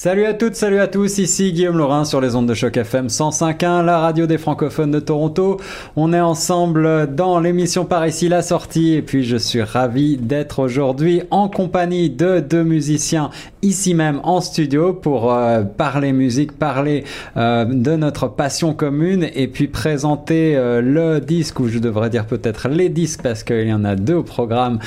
Salut à toutes, salut à tous, ici Guillaume Laurin sur les ondes de choc FM 105.1, la radio des francophones de Toronto. On est ensemble dans l'émission par ici la sortie et puis je suis ravi d'être aujourd'hui en compagnie de deux musiciens ici même en studio pour euh, parler musique, parler euh, de notre passion commune et puis présenter euh, le disque ou je devrais dire peut-être les disques parce qu'il y en a deux au programme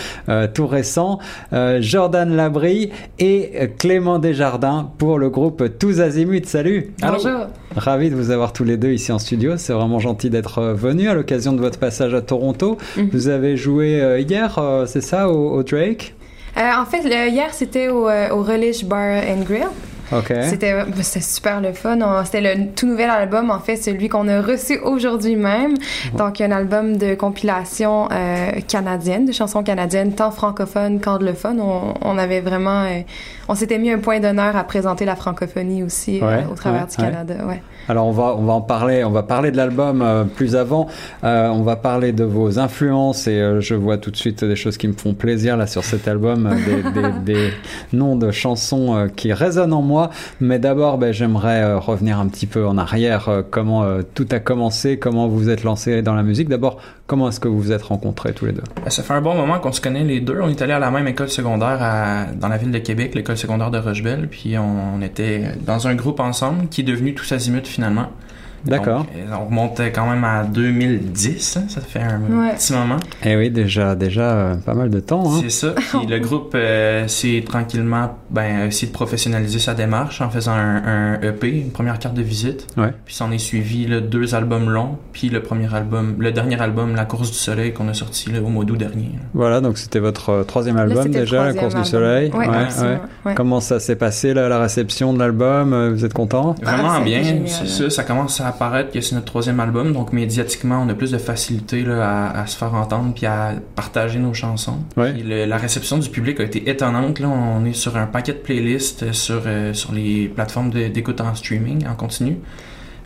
tout récent. Jordan Labrie et Clément Desjardins pour le groupe Tous Azimuts. Salut Bonjour Ravi de vous avoir tous les deux ici en studio. C'est vraiment gentil d'être euh, venu à l'occasion de votre passage à Toronto. Mhm. Vous avez joué euh, hier, euh, c'est ça, au, Drake? En fait, hier, c'était au, au Relish Bar and Grill. Euh, c'était super le fun. C'était le tout nouvel album, en fait, celui qu'on a reçu aujourd'hui même. Donc, un album de compilation euh, canadienne, de chansons canadiennes, tant francophones qu'anglophones. On, on avait vraiment... Euh, on s'était mis un point d'honneur à présenter la francophonie aussi au travers du Canada. Ouais. Alors on va on va en parler, on va parler de l'album euh, plus avant. Euh, on va parler de vos influences et euh, je vois tout de suite des choses qui me font plaisir là sur cet album, des, des, noms de chansons qui résonnent en moi. Mais d'abord, ben, j'aimerais revenir un petit peu en arrière. comment tout a commencé, comment vous êtes lancé dans la musique. D'abord, comment est-ce que vous vous êtes rencontrés tous les deux? Ben, Ça fait un bon moment qu'on se connaît les deux. On est allés à la même école secondaire dans la ville de Québec, l'école secondaire de Rochebelle. Puis on, était dans un groupe ensemble qui est devenu Tous Azimuts finalement. D'accord. On remontait quand même à 2010, hein, ça fait un petit moment. Eh oui, déjà, déjà euh, pas mal de temps. Hein. C'est ça. Puis le groupe euh, s'est tranquillement ben, essayé de professionnaliser sa démarche en faisant un, EP, une première carte de visite. Ouais. Puis s'en est suivi là, deux albums longs, puis le premier album, le dernier album, La course du soleil, qu'on a sorti au mois d'août dernier. Voilà, donc c'était votre euh, troisième album déjà, La course du soleil. Ouais, ouais, Comment ça s'est passé la réception de l'album? Vous êtes content? Vraiment ah, bien. C'est ça, ça commence à apparaître que c'est notre troisième album, donc médiatiquement, on a plus de facilité là, à, se faire entendre puis à partager nos chansons. la réception du public a été étonnante. Là. On est sur un paquet de playlists sur, euh, sur les plateformes d'écoute en streaming en continu.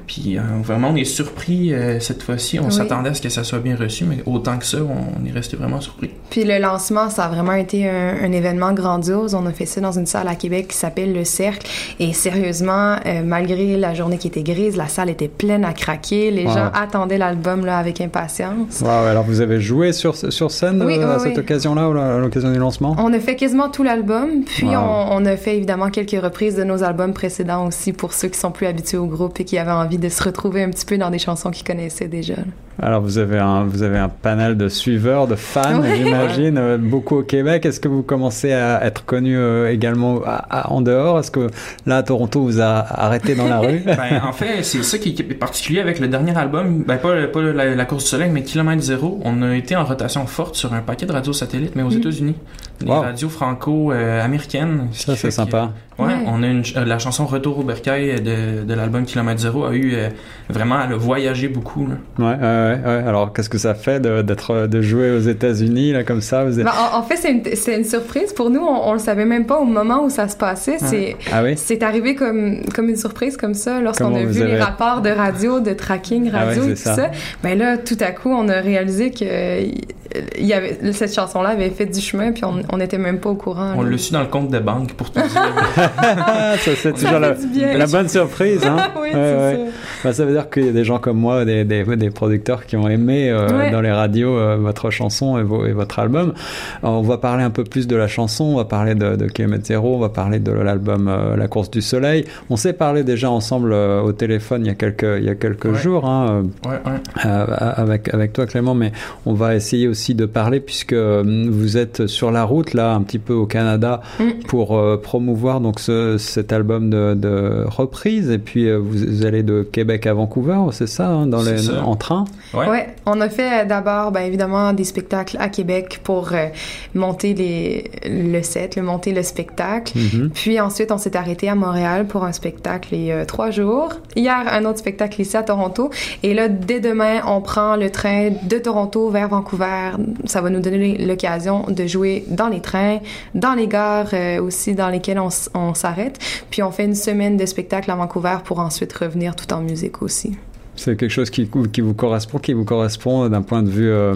Puis euh, vraiment, on est surpris euh, cette fois-ci. On s'attendait à ce que ça soit bien reçu, mais autant que ça, on est resté vraiment surpris. Puis le lancement, ça a vraiment été un, événement grandiose. On a fait ça dans une salle à Québec qui s'appelle Le Cercle. Et sérieusement, euh, malgré la journée qui était grise, la salle était pleine à craquer. Les gens attendaient l'album là avec impatience. Wow, alors vous avez joué sur, sur scène à cette occasion-là ou à l'occasion du lancement? On a fait quasiment tout l'album. Puis on, on a fait évidemment quelques reprises de nos albums précédents aussi pour ceux qui sont plus habitués au groupe et qui avaient envie de se retrouver un petit peu dans des chansons qu'ils connaissaient déjà. Alors vous avez un vous avez un panel de suiveurs, de fans, j'imagine, euh, beaucoup au Québec. Est-ce que vous commencez à être connu euh, également en dehors? Est-ce que là à Toronto vous a arrêté dans la rue? Ben, En fait, c'est ça qui est particulier avec le dernier album, ben, pas, pas la, course du soleil, mais Kilomètre Zéro. On a été en rotation forte sur un paquet de radios satellites, mais aux mm. États-Unis, des radios franco-américaines. ça c'est sympa. Ouais, on a une, euh, la chanson Retour au bercail de, de l'album Kilomètre Zéro a eu vraiment à le voyager beaucoup. Là. Ouais, ouais, ouais. Alors, qu'est-ce que ça fait d'être de jouer aux États-Unis là comme ça vous êtes... Ben, en, fait, c'est une, une, surprise pour nous. On, on, le savait même pas au moment où ça se passait. C'est ah oui? c'est arrivé comme comme une surprise comme ça lorsqu'on a vu les rapports de radio, de tracking ah radio et tout ça. Mais ben là, tout à coup, on a réalisé que il y avait cette chanson-là avait fait du chemin puis on n'était même pas au courant. On le su dans le compte de banque pour tout dire. ça c'est toujours la, la, bonne surprise. Hein? oui, ça. Ben, ça veut dire qu'il y a des gens comme moi, des, des, des producteurs qui ont aimé euh, dans les radios euh, votre chanson et, et, votre album. on va parler un peu plus de la chanson, on va parler de, de Kilomètre Zéro, on va parler de l'album euh, La course du soleil. On s'est parlé déjà ensemble au téléphone il y a quelques, il y a quelques jours hein, avec, avec toi Clément, mais on va essayer aussi de parler puisque vous êtes sur la route là un petit peu au Canada mm. pour promouvoir donc ce, cet album de, de reprise et puis vous, vous allez de Québec à Vancouver, c'est ça, hein, dans les, en train? Ouais. ouais. On a fait euh, d'abord, ben, évidemment, des spectacles à Québec pour euh, monter les, le set, le monter le spectacle. Mm-hmm. Puis ensuite, on s'est arrêté à Montréal pour un spectacle les euh, trois jours. Hier, un autre spectacle ici à Toronto. Et là, dès demain, on prend le train de Toronto vers Vancouver. Ça va nous donner l'occasion de jouer dans les trains, dans les gares aussi dans lesquelles on, on s'arrête. Puis on fait une semaine de spectacle à Vancouver pour ensuite revenir tout en musique aussi. C'est quelque chose qui, qui vous correspond, qui vous correspond d'un point de vue euh,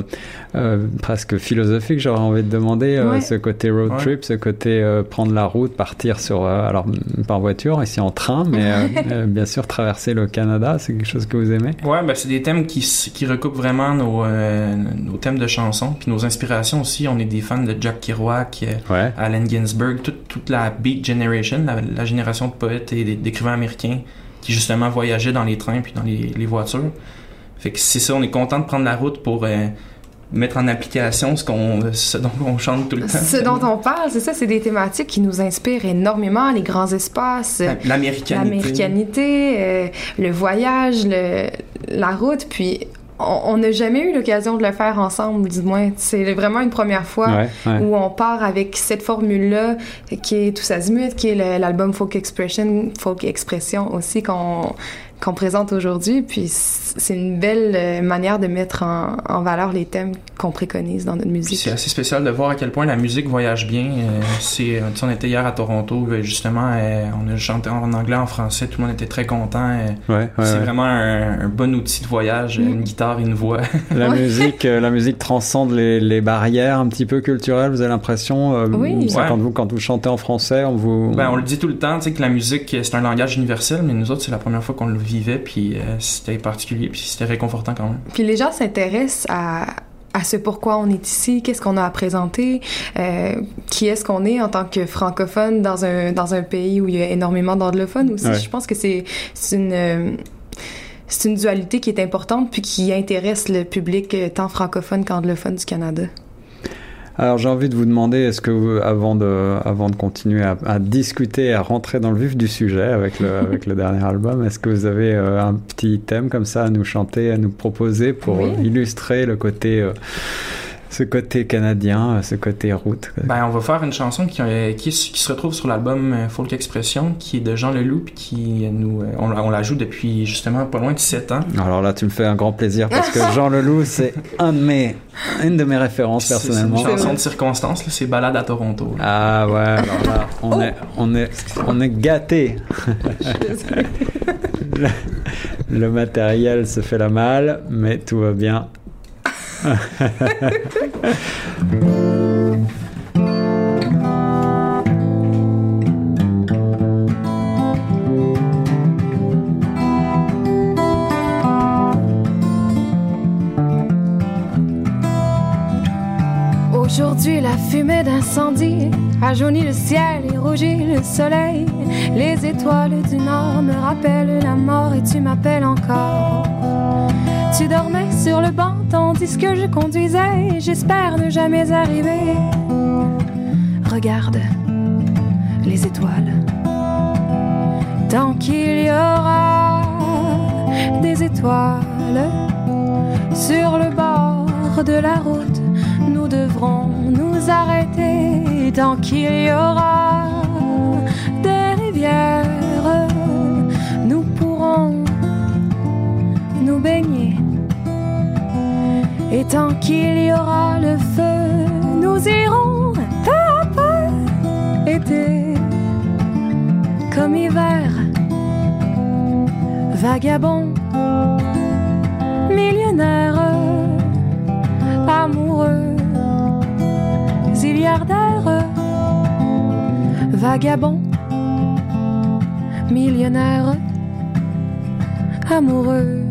euh, presque philosophique, j'aurais envie de demander, euh, ce côté road trip, ce côté prendre la route, partir sur, alors par voiture, ici en train, mais bien sûr traverser le Canada, c'est quelque chose que vous aimez? Ouais, ben, c'est des thèmes qui, qui recoupent vraiment nos, nos thèmes de chansons, puis nos inspirations aussi. On est des fans de Jack Kerouac, Allen Ginsberg, toute, toute la Beat Generation, la, génération de poètes et d'écrivains américains qui justement voyageaient dans les trains puis dans les, voitures. Fait que c'est ça, on est content de prendre la route pour euh, mettre en application ce, qu'on, dont on chante tout le temps. Ce dont on parle, c'est ça, c'est des thématiques qui nous inspirent énormément, les grands espaces, l'américanité, l'américanité euh, le voyage, le, la route, puis on n'a jamais eu l'occasion de le faire ensemble, du moins. C'est vraiment une première fois où on part avec cette formule-là, qui est Tous Azimut, qui est l'album Folk Expression, Folk Expression aussi, qu'on qu'on présente aujourd'hui. Puis c'est une belle euh, manière de mettre en, valeur les thèmes qu'on préconise dans notre musique. C'est assez spécial de voir à quel point la musique voyage bien. Euh, c'est, euh, on était hier à Toronto, justement, on a chanté en anglais, en français, tout le monde était très content. c'est vraiment un, bon outil de voyage, mm. une guitare, une voix. la musique, la musique transcende les, barrières un petit peu culturelles. Vous avez l'impression, oui. quand vous quand vous chantez en français, on vous. Ben, on le dit tout le temps, que la musique c'est un langage universel, mais nous autres c'est la première fois qu'on le vivait, puis c'était particulier puis c'était réconfortant quand même. Puis les gens s'intéressent à, à ce pourquoi on est ici, qu'est-ce qu'on a à présenter, euh, qui est-ce qu'on est en tant que francophone dans un, dans un pays où il y a énormément d'anglophones aussi. Je pense que c'est une... Euh, c'est une dualité qui est importante puis qui intéresse le public euh, tant francophone qu'anglophone du Canada. Alors j'ai envie de vous demander, est-ce que vous, avant de, avant de continuer à, à, discuter, à rentrer dans le vif du sujet avec le, avec le dernier album, est-ce que vous avez euh, un petit thème comme ça à nous chanter, à nous proposer pour illustrer le côté euh, ce côté canadien, ce côté route. Ben, on va faire une chanson qui, euh, qui, qui se retrouve sur l'album euh, Folk Expression, qui est de Jean Leloup, puis qui nous, euh, on, on, la joue depuis justement pas loin de 7 ans. Alors là, tu me fais un grand plaisir parce que Jean Leloup, c'est un de mes, une de mes références personnellement. C'est une chanson de circonstance, c'est Balade à Toronto. Ah ouais, alors là, on oh. est, on est, on est gâté. le, le matériel se fait la malle, mais tout va bien. Aujourd'hui, la fumée d'incendie a jauni le ciel et rougi le soleil. Les étoiles du nord me rappellent la mort et tu m'appelles encore. Tu dormais sur le banc tandis que je conduisais. J'espère ne jamais arriver. Regarde les étoiles. Tant qu'il y aura des étoiles sur le bord de la route, nous devrons nous arrêter. Tant qu'il y aura des rivières, nous pourrons nous baigner. Et tant qu'il y aura le feu, nous irons peu à été comme hiver, vagabond, vagabond, millionnaire, amoureux.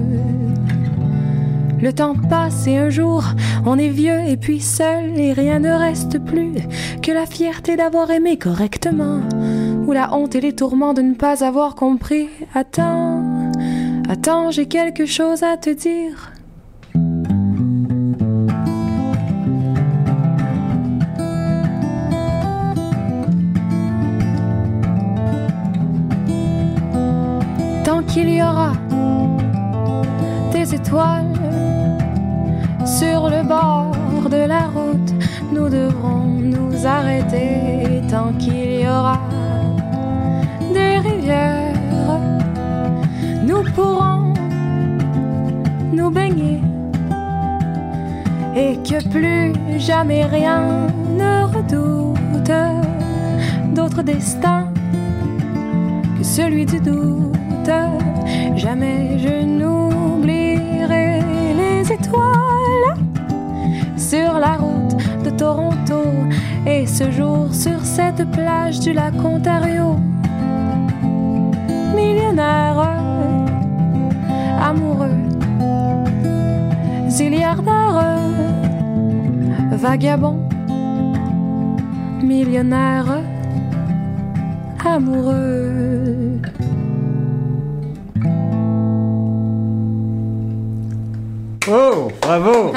Le temps passe et un jour, on est vieux et puis seul et rien ne reste plus que la fierté d'avoir aimé correctement ou la honte et les tourments de ne pas avoir compris. Attends, attends, j'ai quelque chose à te dire. Qu'il y aura des étoiles sur le bord de la route, nous devrons nous arrêter tant qu'il y aura des rivières. Nous pourrons nous baigner et que plus jamais rien ne redoute d'autre destin que celui du Jamais je n'oublierai les étoiles sur la route de Toronto et ce jour sur cette plage du lac Ontario. Millionnaire, amoureux, zilliardaire, vagabond, millionnaire, amoureux. Oh, bravo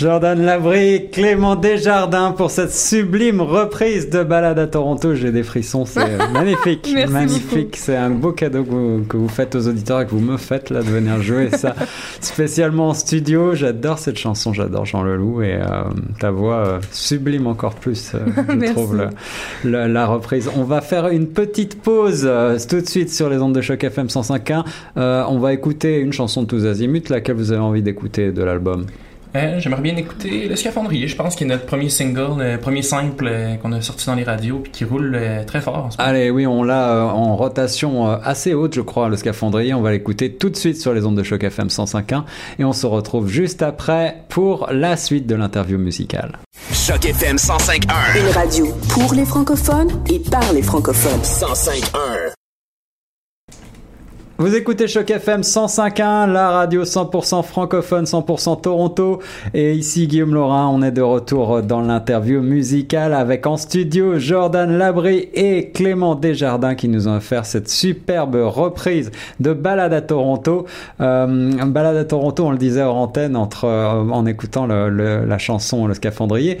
Jordan Labry, Clément Desjardins pour cette sublime reprise de Balade à Toronto. J'ai des frissons, c'est magnifique, magnifique. C'est un beau cadeau que vous, faites aux auditeurs et que vous me faites là de venir jouer ça spécialement en studio. J'adore cette chanson, j'adore Jean Leloup et euh, ta voix euh, sublime encore plus. Euh, je trouve la reprise. On va faire une petite pause tout de suite sur les ondes de choc FM 105.1. on va écouter une chanson de tous azimuts, laquelle vous avez envie d'écouter de l'album? Euh, j'aimerais bien écouter Le Scaphandrier, je pense, qui est notre premier single, le premier simple euh, qu'on a sorti dans les radios, puis qui roule euh, très fort en ce moment. Allez, oui, on l'a en rotation assez haute, je crois, Le Scaphandrier. On va l'écouter tout de suite sur les ondes de choc FM 105.1 et on se retrouve juste après pour la suite de l'interview musicale. Choc FM 105.1 Une radio pour les francophones et par les francophones. 105.1 vous écoutez Choc FM 105.1, la radio 100% francophone, 100% Toronto. Et ici Guillaume Laurin, on est de retour dans l'interview musicale avec en studio Jordan Labry et Clément Desjardins qui nous ont offert cette superbe reprise de Balade à Toronto. Euh, Balade à Toronto, on le disait hors antenne entre, euh, en écoutant la chanson Le Scaphandrier.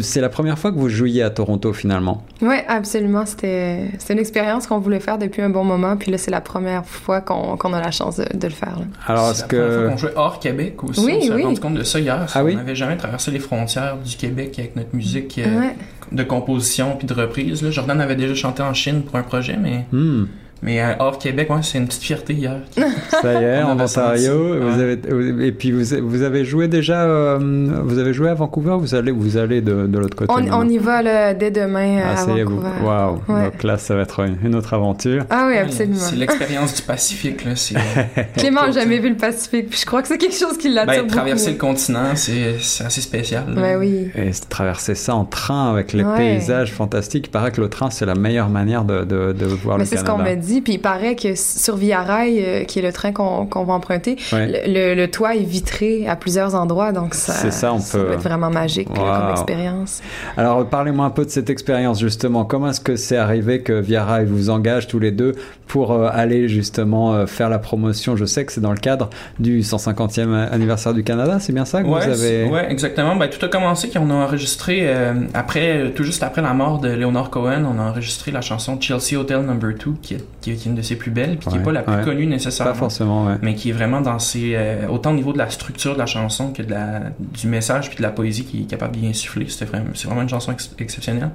C'est la première fois que vous jouiez à Toronto finalement? Oui, absolument. C'était, c'est une expérience qu'on voulait faire depuis un bon moment. Puis là, c'est la première fois qu'on a la chance de, le faire. Alors, est-ce que. La première fois qu'on jouait hors Québec aussi. Oui, on s'est rendu compte de ça hier. Ah on n'avait jamais traversé les frontières du Québec avec notre musique euh, de composition puis de reprise. Jordan avait déjà chanté en Chine pour un projet, mais. Hmm. Mais euh, hors Québec, ouais, c'est une petite fierté hier. Ça y est, en Ontario. Vous avez, et puis vous, vous avez joué déjà, euh, vous avez joué à Vancouver vous allez, vous allez de, de l'autre côté On, on, y va dès demain ah, à Vancouver. Waouh, donc là, ça va être une, autre aventure. Ah oui, absolument. C'est l'expérience du Pacifique. Là, Clément n'a jamais vu le Pacifique, puis je crois que c'est quelque chose qui l'attire ben, Traverser le continent, c'est assez spécial. Ben oui. Et traverser ça en train avec les paysages fantastiques, il paraît que le train, c'est la meilleure manière de, de, de voir Mais le Canada. c'est ce qu'on m'a dit puis il paraît que sur Via Rail, euh, qui est le train qu'on va emprunter, le, toit est vitré à plusieurs endroits, donc ça, ça, on peut... être vraiment magique comme expérience. Alors, parlez-moi un peu de cette expérience, justement. Comment est-ce que c'est arrivé que Via Rail vous engage tous les deux pour euh, aller justement euh, faire la promotion Je sais que c'est dans le cadre du 150e anniversaire du Canada, c'est bien ça que vous avez... Oui, exactement. Ben, tout a commencé quand on a enregistré, après, tout juste après la mort de Leonard Cohen, on a enregistré la chanson Chelsea Hotel Number 2, qui est qui est une de ses plus belles, puis qui n'est pas la plus connue nécessairement. Pas forcément, Mais qui est vraiment dans ses. Euh, autant au niveau de la structure de la chanson que de la, du message puis de la poésie qui est capable d'y insuffler. C'est vraiment, vraiment une chanson exceptionnelle.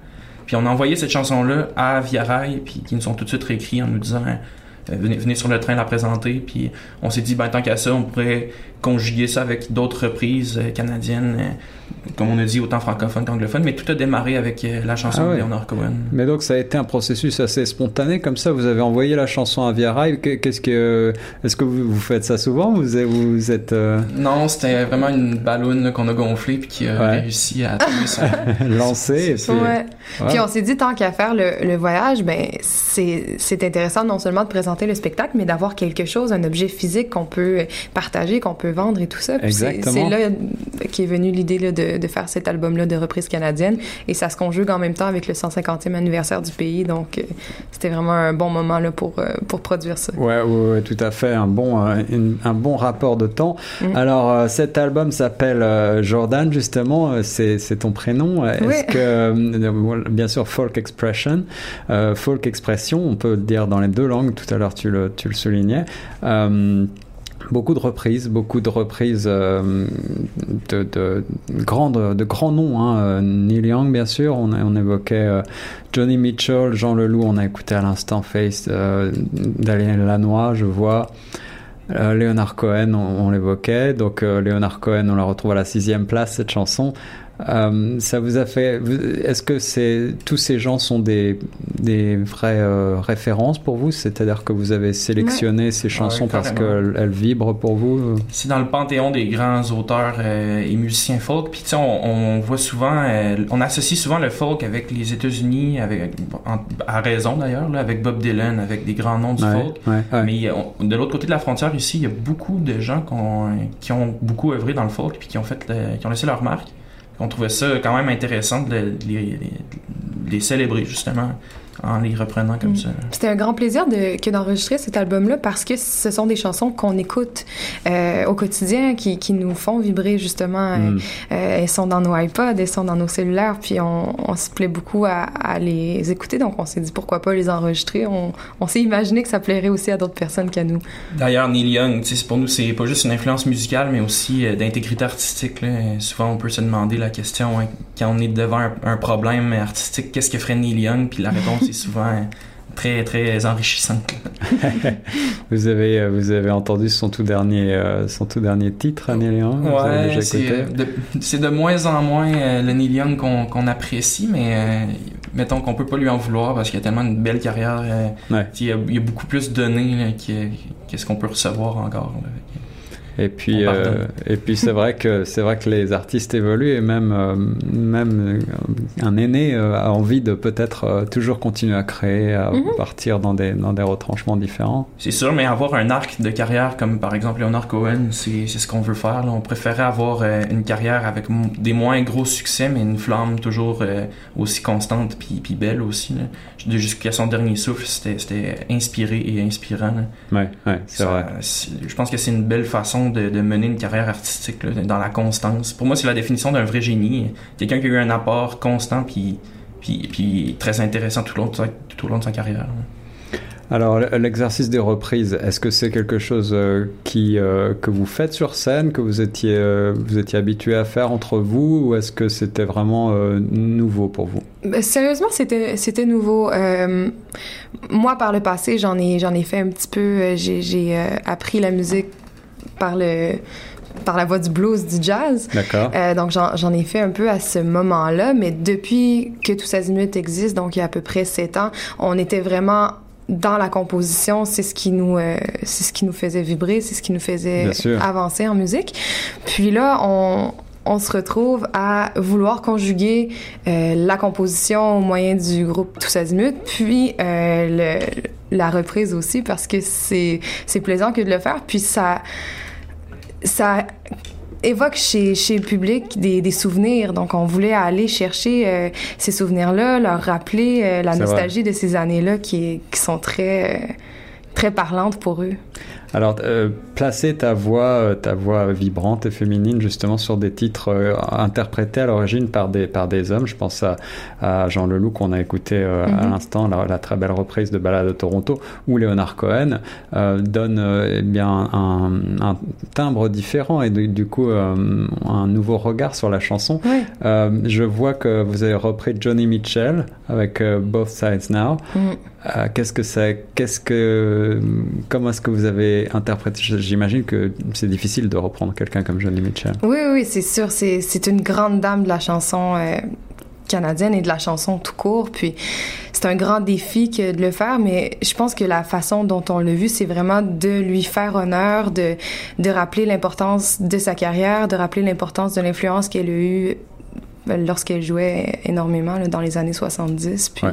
Puis on a envoyé cette chanson-là à Via Rail, puis qui nous ont tout de suite réécrit en nous disant euh, venez, venez, sur le train la présenter. Puis on s'est dit, ben, tant qu'à ça, on pourrait conjuguer ça avec d'autres reprises euh, canadiennes, euh, comme on a dit, autant francophones qu'anglophones. Mais tout a démarré avec la chanson ah de Leonard Cohen. Mais donc ça a été un processus assez spontané, comme ça. Vous avez envoyé la chanson à Via Rail. Qu'est-ce que, est-ce que vous, faites ça souvent? Vous, vous êtes Non, c'était vraiment une ballonne qu'on a gonflée puis qui a réussi à lancer. Puis... puis on s'est dit tant qu'à faire le, le voyage, ben c'est intéressant non seulement de présenter le spectacle, mais d'avoir quelque chose, un objet physique qu'on peut partager, qu'on peut vendre et tout ça. C'est là qu'est venue l'idée de, de, faire cet album-là de reprise canadienne. Et ça se conjugue en même temps avec le 150e anniversaire du pays. Donc, euh, c'était vraiment un bon moment là, pour, euh, pour produire ça. Ouais, ouais, tout à fait. Un bon, un bon rapport de temps. Mm. Alors, euh, cet album s'appelle Jordan, justement. C'est ton prénom. Est-ce que, bien sûr, Folk Expression, Folk Expression, on peut le dire dans les deux langues tout à l'heure tu le, tu le soulignais. Euh, beaucoup de reprises, beaucoup de reprises euh, de, grands noms. Hein. Euh, Neil Young, bien sûr, on, on évoquait Johnny Mitchell, Jean Leloup, on a écouté à l'instant Face, Daniel Lanois, je vois. Leonard Cohen, on, l'évoquait. Donc Leonard Cohen, on la retrouve à la sixième place, cette chanson. Euh, ça vous a fait. Est-ce que c'est tous ces gens sont des des vraies euh, références pour vous? C'est-à-dire que vous avez sélectionné ces chansons parce qu'elles vibrent pour vous? C'est dans le panthéon des grands auteurs euh, et musiciens folk. Puis on, on, voit souvent, on associe souvent le folk avec les États-Unis, avec à raison d'ailleurs, avec Bob Dylan, avec des grands noms du folk. Mais de l'autre côté de la frontière ici, il y a beaucoup de gens qui ont, qui ont beaucoup œuvré dans le folk puis qui ont fait, qui ont laissé leur marque. On trouvait ça quand même intéressant de les célébrer justement en les reprenant comme mm. ça. C'était un grand plaisir de, que d'enregistrer cet album-là parce que ce sont des chansons qu'on écoute euh, au quotidien, qui, qui, nous font vibrer justement. Mm. Euh, elles sont dans nos iPods, elles sont dans nos cellulaires, puis on, on se plaît beaucoup à, à, les écouter. Donc on s'est dit pourquoi pas les enregistrer? On, on s'est imaginé que ça plairait aussi à d'autres personnes qu'à nous. D'ailleurs, Neil Young, pour nous, c'est pas juste une influence musicale, mais aussi euh, d'intégrité artistique. Là. Souvent, on peut se demander la question hein, quand on est devant un, un problème artistique, qu'est-ce que ferait Neil Young? Puis la réponse c'est souvent très très enrichissant. vous avez euh, vous avez entendu son tout dernier euh, son tout dernier titre Annie Young Ouais, c'est de, de, moins en moins euh, le Neil Young qu'on apprécie, mais mettons qu'on peut pas lui en vouloir parce qu'il a tellement une belle carrière. il, y a, beaucoup plus données qu'est-ce qu'on peut recevoir encore. Et puis, euh, et puis c'est vrai que c'est vrai que les artistes évoluent et même euh, même euh, un aîné a envie de peut-être toujours continuer à créer, à mhm. partir dans des dans des retranchements différents. C'est sûr, mais avoir un arc de carrière comme par exemple Leonard Cohen, c'est c'est ce qu'on veut faire. Là. On préférait avoir une carrière avec des moins gros succès, mais une flamme toujours aussi constante puis puis belle aussi. Jusqu'à son dernier souffle, c'était c'était inspiré et inspirant. Là. Ouais, ouais, c'est vrai. Je pense que c'est une belle façon de, mener une carrière artistique dans la constance. Pour moi, c'est la définition d'un vrai génie. Quelqu'un qui a eu un apport constant puis, puis, puis très intéressant tout au long de sa, tout au long de sa carrière. Alors, l'exercice des reprises, est-ce que c'est quelque chose euh, qui, euh, que vous faites sur scène, que vous étiez, euh, vous étiez habitué à faire entre vous, ou est-ce que c'était vraiment nouveau pour vous? Ben, sérieusement, c'était, c'était nouveau. moi, par le passé, j'en ai, j'en ai fait un petit peu. J'ai, j'ai appris la musique par le par la voix du blues, du jazz. D'accord. Euh, donc j'en ai fait un peu à ce moment-là, mais depuis que Tous Azimuts existe, donc il y a à peu près sept ans, on était vraiment dans la composition, c'est ce qui nous euh, c'est ce qui nous faisait vibrer, c'est ce qui nous faisait avancer en musique. Puis là, on on se retrouve à vouloir conjuguer euh, la composition au moyen du groupe Tous Azimuts, puis euh, le, la reprise aussi, parce que c'est plaisant que de le faire, puis ça ça évoque chez, chez le public des, des, souvenirs. Donc, on voulait aller chercher euh, ces souvenirs-là, leur rappeler la nostalgie de ces années-là qui, qui sont très, très parlantes pour eux. Alors, euh, placer ta voix, euh, ta voix vibrante et féminine justement sur des titres euh, interprétés à l'origine par des, par des hommes. Je pense à, à Jean Leloup qu'on a écouté à mhm. l'instant, la, très belle reprise de Ballade de Toronto, ou Léonard Cohen donne eh bien un, un, timbre différent et du, coup un nouveau regard sur la chanson. je vois que vous avez repris Johnny Mitchell avec Both Sides Now. Mhm. qu'est-ce que c'est? Qu'est-ce que comment est-ce que vous avez interpréter J'imagine que c'est difficile de reprendre quelqu'un comme Johnny Mitchell. Oui, oui, c'est sûr. C'est une grande dame de la chanson euh, canadienne et de la chanson tout court. Puis c'est un grand défi que de le faire, mais je pense que la façon dont on l'a vu, c'est vraiment de lui faire honneur, de, de rappeler l'importance de sa carrière, de rappeler l'importance de l'influence qu'elle a eue lorsqu'elle jouait énormément dans les années 70. Puis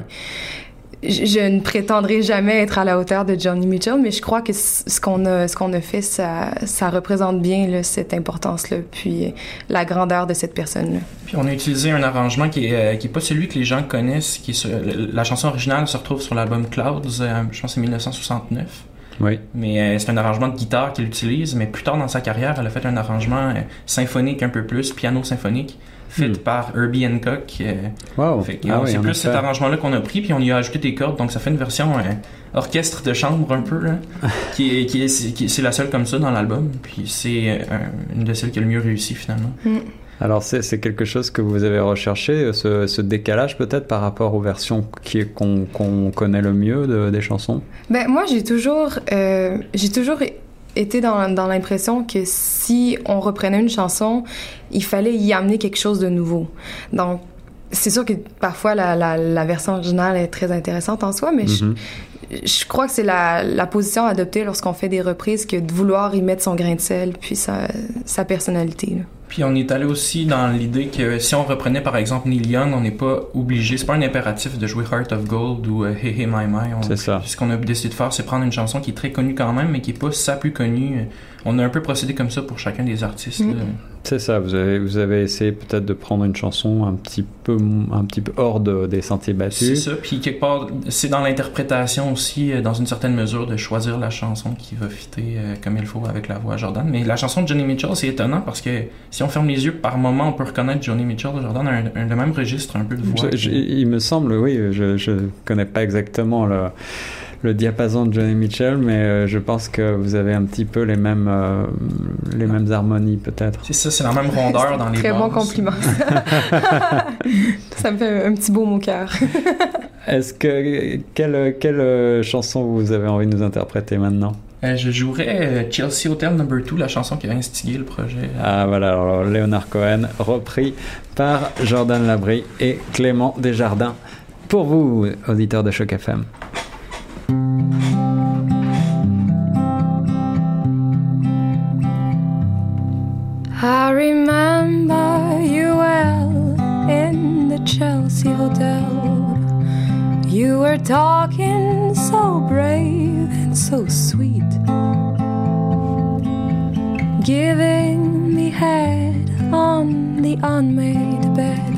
je ne prétendrai jamais être à la hauteur de Johnny Mitchell, mais je crois que ce qu'on a, ce qu'on a fait, ça, ça représente bien là, cette importance-là, puis la grandeur de cette personne-là. Puis on a utilisé un arrangement qui est, euh, qui est pas celui que les gens connaissent, qui est la chanson originale se retrouve sur l'album Clouds, euh, je pense c'est 1969. Oui. Mais euh, c'est un arrangement de guitare qu'elle utilise, mais plus tard dans sa carrière, elle a fait un arrangement symphonique un peu plus, piano symphonique fait hmm. par Herbie Hancock. Euh, wow. Ah c'est plus cet arrangement-là qu'on a pris, puis on y a ajouté des cordes, donc ça fait une version euh, orchestre de chambre un peu, qui est, qui est, c'est la seule comme ça dans l'album, puis c'est euh, une de celles qui a le mieux réussi finalement. Hmm. Alors c'est quelque chose que vous avez recherché, ce, ce décalage peut-être par rapport aux versions qu'on connaît le mieux de, des chansons? Ben moi j'ai toujours, j'ai toujours été dans, dans l'impression que si on reprenait une chanson, il fallait y amener quelque chose de nouveau. Donc, c'est sûr que parfois la, la, la, version originale est très intéressante en soi, mais je, mm-hmm. je, crois que c'est la, la, position adoptée lorsqu'on fait des reprises que de vouloir y mettre son grain de sel puis sa, sa personnalité. Là. Puis on est allé aussi dans l'idée que si on reprenait par exemple Neil Young, on n'est pas obligé, c'est pas un impératif de jouer Heart of Gold ou euh, Hey Hey My My. C'est ça. Ce qu'on a décidé de faire, c'est prendre une chanson qui est très connue quand même, mais qui est pas sa plus connue. On a un peu procédé comme ça pour chacun des artistes. Mm. C'est ça, vous avez, vous avez essayé peut-être de prendre une chanson un petit peu, un petit peu hors de, des sentiers battus. C'est ça, puis quelque part, c'est dans l'interprétation aussi, euh, dans une certaine mesure, de choisir la chanson qui va fitter euh, comme il faut avec la voix Jordan. Mais la chanson de Johnny Mitchell, c'est étonnant parce que si on ferme les yeux, par moment, on peut reconnaître Johnny Mitchell. Jordan a un, le même registre, un peu de voix. il me semble, oui, je, je connais pas exactement le le diapason de Johnny Mitchell, mais euh, je pense que vous avez un petit peu les mêmes, euh, les mêmes harmonies peut-être. C'est ça, c'est la même rondeur dans les Très bon compliment. ça me fait un petit beau au cœur. Est-ce que quelle, quelle chanson vous avez envie de nous interpréter maintenant? Euh, je jouerais Chelsea Hotel Number 2, la chanson qui a instigé le projet. Ah voilà, alors Leonard Cohen, repris par Jordan Labry et Clément Desjardins. Pour vous, auditeurs de Choc FM. Remember you well in the Chelsea Hotel. You were talking so brave and so sweet, giving me head on the unmade bed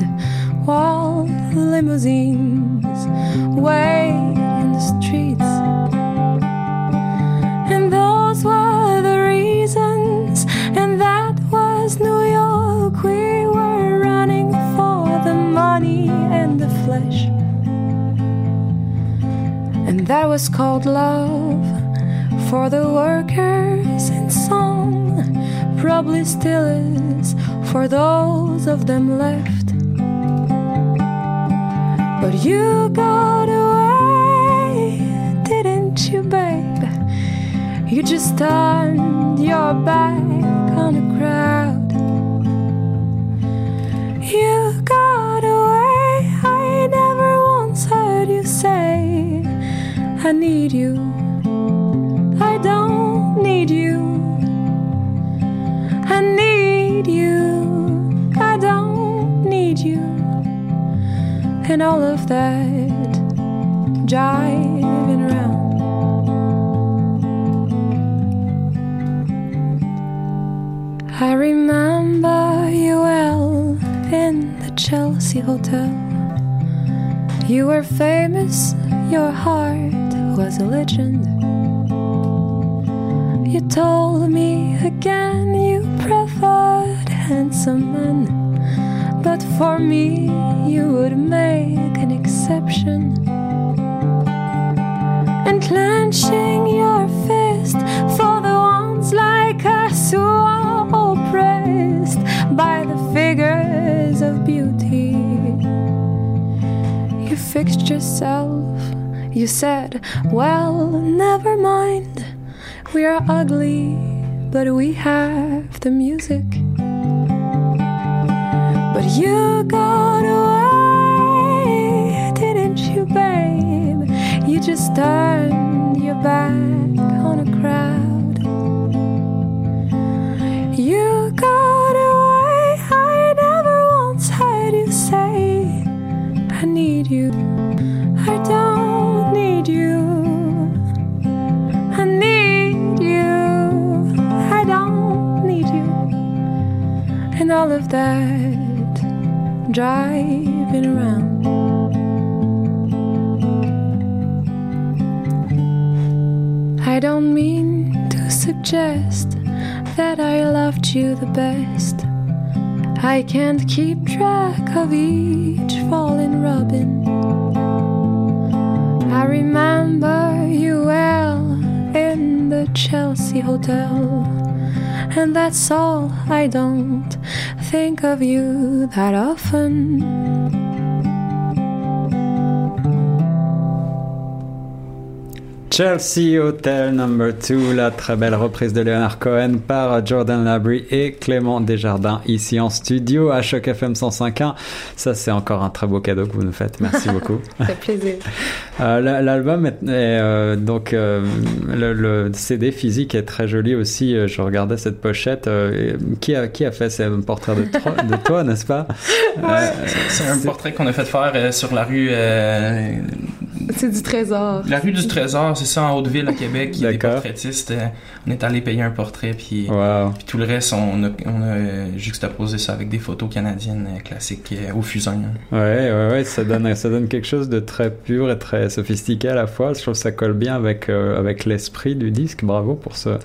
while limousines wait in the streets. That was called love for the workers in song. Probably still is for those of them left. But you got away, didn't you, babe? You just turned your back need you. I don't need you. I need you. I don't need you. And all of that jiving around. I remember you well in the Chelsea Hotel. You were famous, your heart was a legend. You told me again you preferred handsome men, but for me you would make an exception. And clenching your fist for the ones like us who are oppressed by the figures of beauty. You fixed yourself, you said, Well, never mind, we are ugly, but we have the music. But you got away, didn't you, babe? You just turned all of that driving around. I don't mean to suggest that I loved you the best. I can't keep track of each fallen robin. I remember you well in the Chelsea Hotel. And that's all, I don't think of you that often. Chelsea Hotel Number 2, la très belle reprise de Leonard Cohen par Jordan Labrie et Clément Desjardins ici en studio à Choc FM 105.1. Ça, c'est encore un très beau cadeau que vous nous faites. Merci beaucoup. Ça fait plaisir. Euh, L'album est, euh, donc euh, le, le, CD physique est très joli aussi. Je regardais cette pochette. Euh, qui a qui a fait ce portrait de, de toi, n'est-ce pas? Ouais. C'est un portrait qu'on a fait faire sur la rue c'est du Trésor. La rue du Trésor, c'est ça, en Haute-Ville, à Québec. Il y a des portraitistes. Euh, on est allé payer un portrait, puis, puis tout le reste, on a, on a, juxtaposé ça avec des photos canadiennes euh, classiques euh, au fusain. Ouais, ouais, ouais, ça donne, ça donne quelque chose de très pur et très sophistiqué à la fois. Je trouve que ça colle bien avec, avec l'esprit du disque. Bravo pour ce,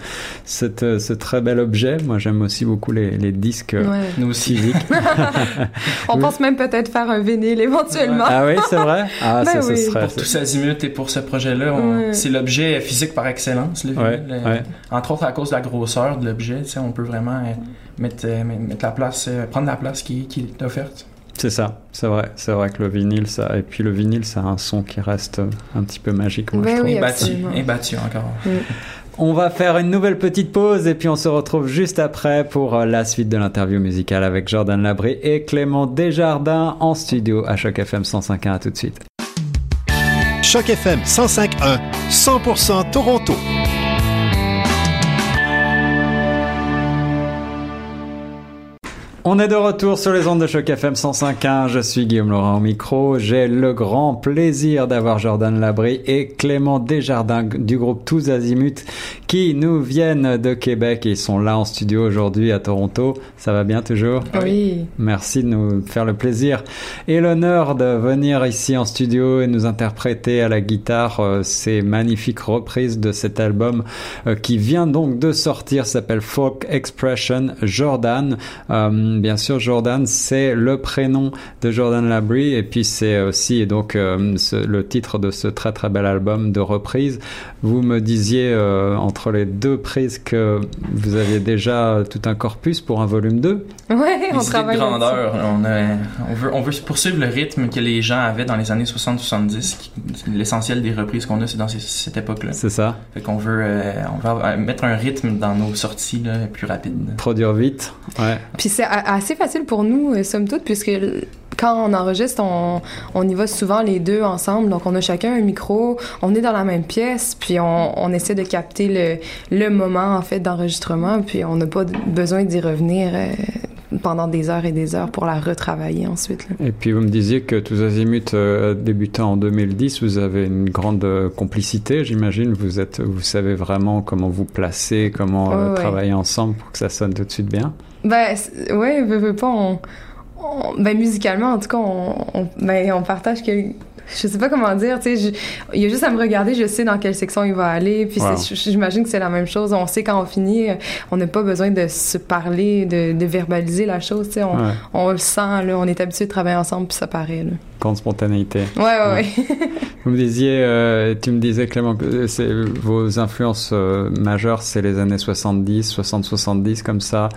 cette, ce très bel objet. Moi, j'aime aussi beaucoup les, les disques Nous aussi. physiques. on pense même peut-être faire un vinyle éventuellement. Ah oui, c'est vrai? Ah, ben ça, ce serait tous azimuts et pour ce projet-là, c'est l'objet physique par excellence. Entre autres à cause de la grosseur de l'objet, on peut vraiment euh, mettre, euh, mettre la place, euh, prendre la place qui, qui est offerte. C'est ça, c'est vrai, c'est vrai que le vinyle, ça, et puis le vinyle, ça a un son qui reste un petit peu magique, moi, je trouve. et battu, et battu encore. On va faire une nouvelle petite pause et puis on se retrouve juste après pour la suite de l'interview musicale avec Jordan Labré et Clément Desjardins en studio à Choc FM 105.1. À tout de suite. Choc FM 105.1, 100% Toronto. On est de retour sur les ondes de choc FM 105.1. Je suis Guillaume Laurent au micro. J'ai le grand plaisir d'avoir Jordan Labry et Clément Desjardins du groupe Tous Azimuts qui nous viennent de Québec et ils sont là en studio aujourd'hui à Toronto. Ça va bien toujours? Oui. Merci de nous faire le plaisir et l'honneur de venir ici en studio et nous interpréter à la guitare euh, ces magnifiques reprises de cet album euh, qui vient donc de sortir, s'appelle Folk Expression Jordan. Euh, bien sûr, Jordan, c'est le prénom de Jordan Labrie et puis c'est aussi donc euh, le titre de ce très très bel album de reprise. Vous me disiez euh, entre les deux prises que vous aviez déjà tout un corpus pour un volume 2. Ouais, on travaille. De grandeur. On, on, veut, on veut poursuivre le rythme que les gens avaient dans les années 60-70. L'essentiel des reprises qu'on a, c'est dans cette époque-là. C'est ça. Fait qu'on veut, euh, on va mettre un rythme dans nos sorties là, plus rapide. Produire vite. Ouais. Puis c'est assez facile pour nous, euh, somme toute, puisque quand on enregistre, on, y va souvent les deux ensemble. Donc, on a chacun un micro, on est dans la même pièce, puis on, essaie de capter le, le moment, en fait, d'enregistrement, puis on n'a pas besoin d'y revenir euh, pendant des heures et des heures pour la retravailler ensuite. Et puis, vous me disiez que Tous Azimuts euh, débutant en 2010, vous avez une grande complicité, j'imagine. Vous êtes, vous savez vraiment comment vous placer, comment travailler ensemble pour que ça sonne tout de suite bien. Ben, ouais, veux, veux pas, on, ben, musicalement, en tout cas, on, ben, on partage que, je sais pas comment dire, tu sais, il y a juste à me regarder, je sais dans quelle section il va aller, puis j'imagine que c'est la même chose. On sait quand on finit, on n'a pas besoin de se parler, de, de verbaliser la chose, tu sais, on, on, le sent, là, on est habitué de travailler ensemble, puis ça paraît, là. Grande spontanéité. Ouais, ouais, ouais. Vous me disiez, euh, tu me disais Clément que c'est, vos influences euh, majeures, c'est les années 70, 60-70, comme ça.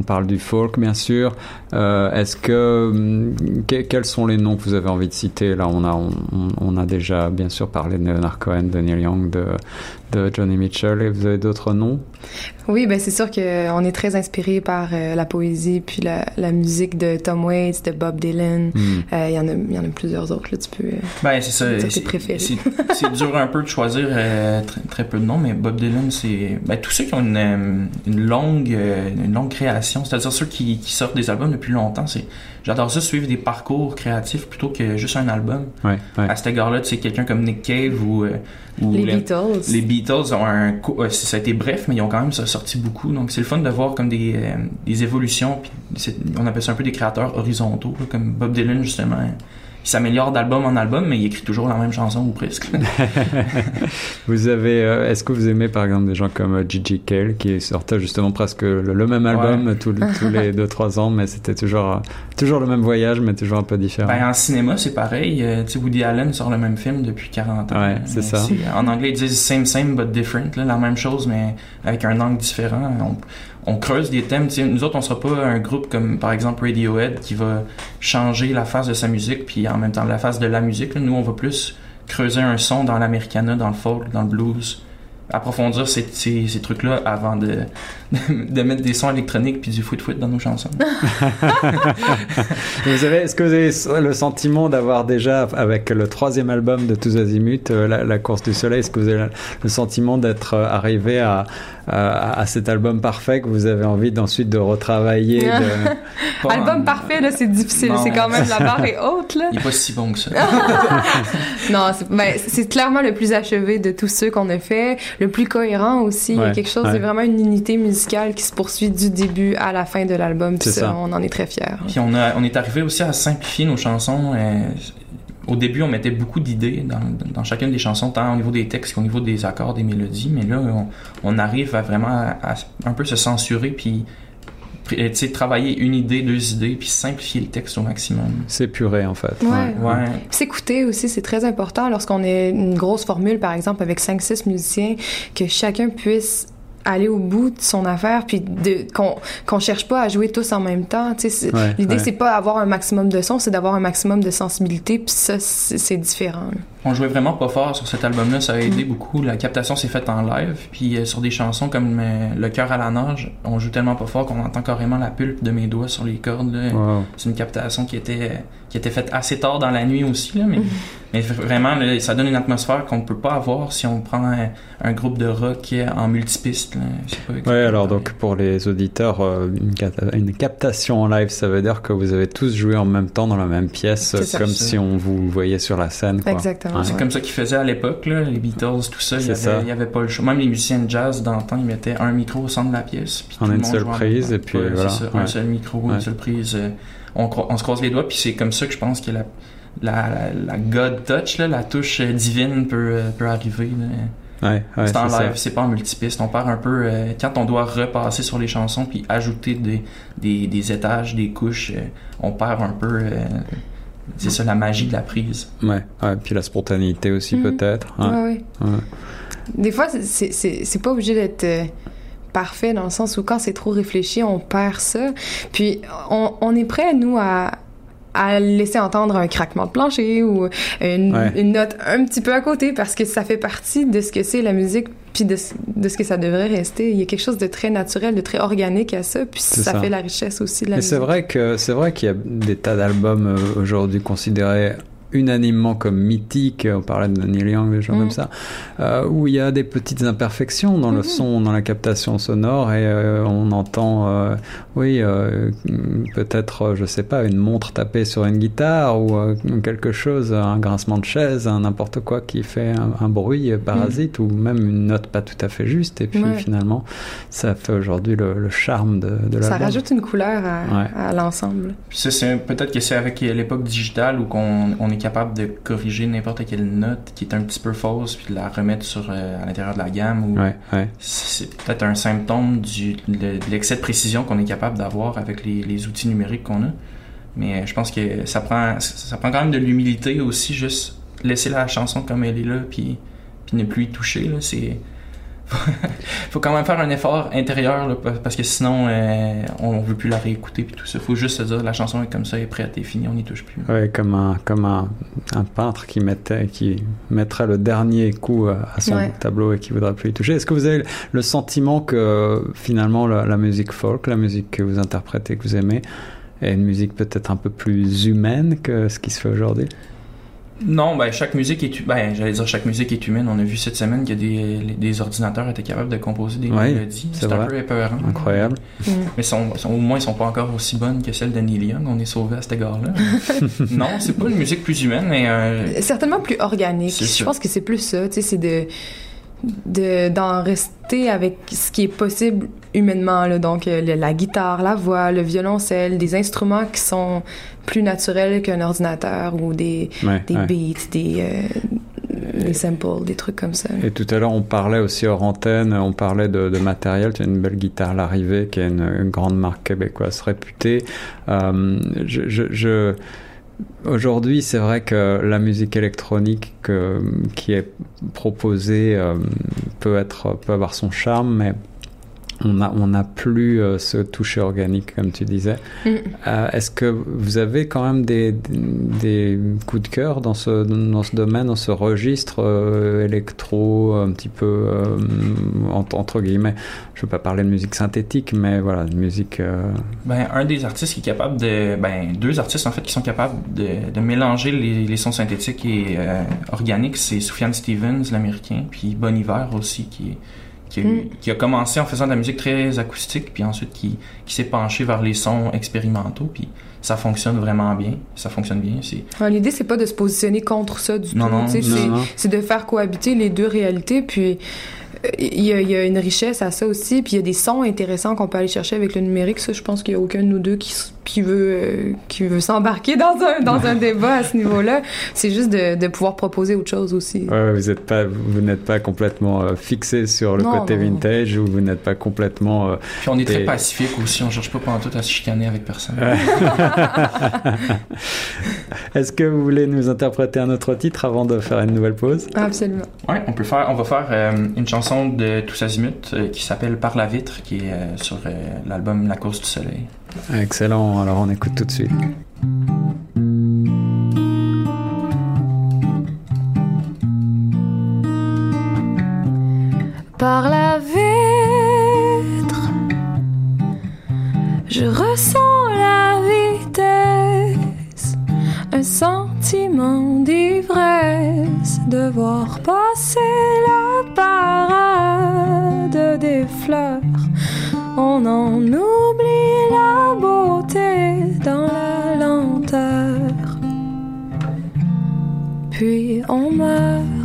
On parle du folk, bien sûr. Euh, est-ce que hum, quels sont les noms que vous avez envie de citer? Là, on a on a déjà bien sûr parlé de Leonard Cohen, de Neil Young, de de Johnny Mitchell. Et vous avez d'autres noms? Oui, ben c'est sûr qu'on est très inspiré par euh, la poésie puis la, la, musique de Tom Waits, de Bob Dylan. Hmm. Euh, il y en a il y en a plusieurs autres là. Tu peux. ben c'est ça. C'est dur un peu de choisir très, très, peu de noms, mais Bob Dylan, c'est ben, tous ceux qui ont une, une longue une longue création, c'est-à-dire ceux qui, qui sortent des albums depuis longtemps. C'est J'adore ça suivre des parcours créatifs plutôt que juste un album. Ouais, ouais. À cet égard-là, tu sais, quelqu'un comme Nick Cave ou, euh, ou les, Beatles. Les Beatles ont un, ça a été bref, mais ils ont quand même sorti beaucoup. Donc c'est le fun de voir comme des, euh, des évolutions. Puis on appelle ça un peu des créateurs horizontaux, comme Bob Dylan justement il s'améliore d'album en album, mais il écrit toujours la même chanson ou presque. vous avez, euh, est-ce que vous aimez par exemple des gens comme Gigi euh, Cale qui sortait justement presque le, même album tous, tous, les 2-3 ans, mais c'était toujours, euh, toujours le même voyage, mais toujours un peu différent? Ben, en cinéma, c'est pareil. tu sais, Woody Allen sort le même film depuis 40 ans. Ouais, c'est ça. En anglais, ils disent same, same, but different. Là, la même chose, mais avec un angle différent. On, on creuse des thèmes. nous autres, on sera pas un groupe comme par exemple Radiohead qui va changer la face de sa musique puis en même temps la face de la musique. Nous, on va plus creuser un son dans l'americana, dans le folk, dans le blues, approfondir ces, ces, ces trucs-là avant de, de, mettre des sons électroniques puis du foot-foot dans nos chansons. vous avez, est-ce que vous avez le sentiment d'avoir déjà, avec le troisième album de Tous Azimuts, euh, la, la, course du soleil, est-ce que vous avez le sentiment d'être euh, arrivé à, à, cet album parfait que vous avez envie ensuite de retravailler de... Album parfait, là, c'est difficile. C'est quand même, la barre est haute, là. Il n'est pas si bon que ça. non, ben, c'est clairement le plus achevé de tous ceux qu'on a fait. Le plus cohérent aussi. Il y a quelque chose, c'est vraiment une unité musicale qui se poursuit du début à la fin de l'album. Puis ça, on en est très fiers. Puis on, a, on est arrivé aussi à simplifier nos chansons. Euh, au début, on mettait beaucoup d'idées dans, dans, chacune des chansons, tant au niveau des textes qu'au niveau des accords, des mélodies. Mais là, on, on arrive à vraiment à, un peu se censurer puis travailler une idée, deux idées, puis simplifier le texte au maximum. C'est puré, en fait. Ouais. ouais. S'écouter aussi, c'est très important lorsqu'on est une grosse formule, par exemple, avec 5-6 musiciens, que chacun puisse aller au bout de son affaire puis de qu'on qu'on cherche pas à jouer tous en même temps tu sais l'idée c'est pas avoir un maximum de son c'est d'avoir un maximum de sensibilité puis ça c'est différent on jouait vraiment pas fort sur cet album là ça a aidé mm. beaucoup la captation s'est faite en live puis euh, sur des chansons comme euh, le cœur à la nage on joue tellement pas fort qu'on entend carrément la pulpe de mes doigts sur les cordes c'est une captation qui était qui était faite assez tard dans la nuit aussi là mais. Mais vraiment, ça donne une atmosphère qu'on ne peut pas avoir si on prend un, groupe de rock en multipiste. Oui, alors donc pour les auditeurs, euh, une, captation en live, ça veut dire que vous avez tous joué en même temps dans la même pièce, comme si on vous voyait sur la scène. Exactement. C'est comme ça qu'ils faisaient à l'époque, les Beatles, tout ça. Il n'y avait, pas le choix. Même les musiciens de jazz d'antan, ils mettaient un micro au centre de la pièce. Puis en une seule prise, et puis voilà. un seul micro, une seule prise. Euh, on, on, se croise les doigts, puis c'est comme ça que je pense que la la, la, God touch, là, la touche divine peut, euh, peut arriver. Ouais, ouais, c'est en live, c'est pas en multipiste. On part un peu euh, quand on doit repasser sur les chansons puis ajouter des, des, des étages, des couches, euh, on perd un peu. C'est ça la magie de la prise. Ouais, ouais puis la spontanéité aussi mhm. peut-être. Ouais, ouais. Des fois, c'est pas obligé d'être parfait dans le sens où quand c'est trop réfléchi, on perd ça. Puis on, on est prêt nous à à laisser entendre un craquement de plancher ou une, note un petit peu à côté parce que ça fait partie de ce que c'est la musique puis de, de, ce que ça devrait rester. Il y a quelque chose de très naturel, de très organique à ça, puis ça, fait la richesse aussi de la musique. C'est vrai que c'est vrai qu'il y a des tas d'albums euh, aujourd'hui considérés unanimement comme mythique, on parlait de Neil Young, des gens comme mm. ça, euh, où il y a des petites imperfections dans le mm-hmm. son, dans la captation sonore, et euh, on entend, euh, oui, euh, peut-être, je sais pas, une montre tapée sur une guitare, ou quelque chose, un grincement de chaise, n'importe quoi qui fait un, bruit parasite, mm. ou même une note pas tout à fait juste, et puis finalement, ça fait aujourd'hui le, charme de, de la Ça rajoute une couleur à, à l'ensemble. c'est peut-être que c'est avec l'époque digitale où qu'on on est capable de corriger n'importe quelle note qui est un petit peu fausse puis de la remettre sur euh, à l'intérieur de la gamme ou c'est peut-être un symptôme du, de, l'excès de précision qu'on est capable d'avoir avec les, les, outils numériques qu'on a. Mais je pense que ça prend ça prend quand même de l'humilité aussi juste laisser la chanson comme elle est là puis puis ne plus y toucher là. C'est faut quand même faire un effort intérieur parce que sinon euh, on veut plus la réécouter puis tout ça. Faut juste se dire la chanson est comme ça, est prête, est finie, on n'y touche plus. Ouais, comme un comme un, un, peintre qui mettait qui mettrait le dernier coup à son tableau et qui voudra plus y toucher. Est-ce que vous avez le sentiment que finalement la, la musique folk, la musique que vous interprétez, que vous aimez, est une musique peut-être un peu plus humaine que ce qui se fait aujourd'hui? Non, ben chaque musique est ben j'allais dire chaque musique est humaine. On a vu cette semaine qu'il y a des, des ordinateurs étaient capables de composer des mélodies. C'est un peu épeurant. Incroyable. Mm. Mais sont, au moins ils sont pas encore aussi bonnes que celles de Neil Young. On est sauvé à cet égard-là. non, c'est pas une musique plus humaine, mais euh... certainement plus organique. Je pense que c'est plus ça. Tu sais, c'est de de d'en rester avec ce qui est possible humainement là. donc euh, la guitare la voix le violoncelle des instruments qui sont plus naturels qu'un ordinateur ou des des beats des euh, des samples, des trucs comme ça. Et tout à l'heure, on parlait aussi hors antenne, on parlait de, de matériel. Tu as une belle guitare Larrivée, qui est une, grande marque québécoise réputée. Euh, je, je, je Aujourd'hui, c'est vrai que la musique électronique qui est proposée euh, peut être peut avoir son charme, mais on n'a on a plus euh, ce toucher organique, comme tu disais. Mm. Euh, est-ce que vous avez quand même des, des, coups de cœur dans ce, dans ce domaine, dans ce registre euh, électro, un petit peu, entre, guillemets, je ne veux pas parler de musique synthétique, mais voilà, de musique... Ben, un des artistes qui est capable de... Ben, deux artistes, en fait, qui sont capables de, de mélanger les, les, sons synthétiques et organiques, c'est Sufjan Stevens, l'américain, puis Bon Iver aussi, qui est Mm. qui a, commencé en faisant de la musique très acoustique, puis ensuite qui, qui s'est penché vers les sons expérimentaux, puis ça fonctionne vraiment bien. Ça fonctionne bien. L'idée, c'est pas de se positionner contre ça du tout. C'est de faire cohabiter les deux réalités, puis il y, a, une richesse à ça aussi, puis il y a des sons intéressants qu'on peut aller chercher avec le numérique. Ça, je pense qu'il n'y a aucun de nous deux qui, qui veut, euh, qui veut s'embarquer dans un, dans un débat à ce niveau-là. C'est juste de, de, pouvoir proposer autre chose aussi. Ouais, vous êtes pas, vous n'êtes pas complètement euh, fixé sur le côté vintage ou vous n'êtes pas complètement. Euh, puis on est très pacifique aussi. On cherche pas pendant tout à se chicaner avec personne. Est-ce que vous voulez nous interpréter un autre titre avant de faire une nouvelle pause? Absolument. Ouais, on peut faire. On va faire une chanson de Tous Azimuts euh, qui s'appelle Par la vitre, qui est euh, sur euh, l'album La cause du soleil. Excellent, alors on écoute tout de suite. Par la vitre, je ressens la vitesse, un sentiment d'ivresse de voir passer la parade des fleurs. On en oublie la beauté dans la lenteur. Puis on meurt.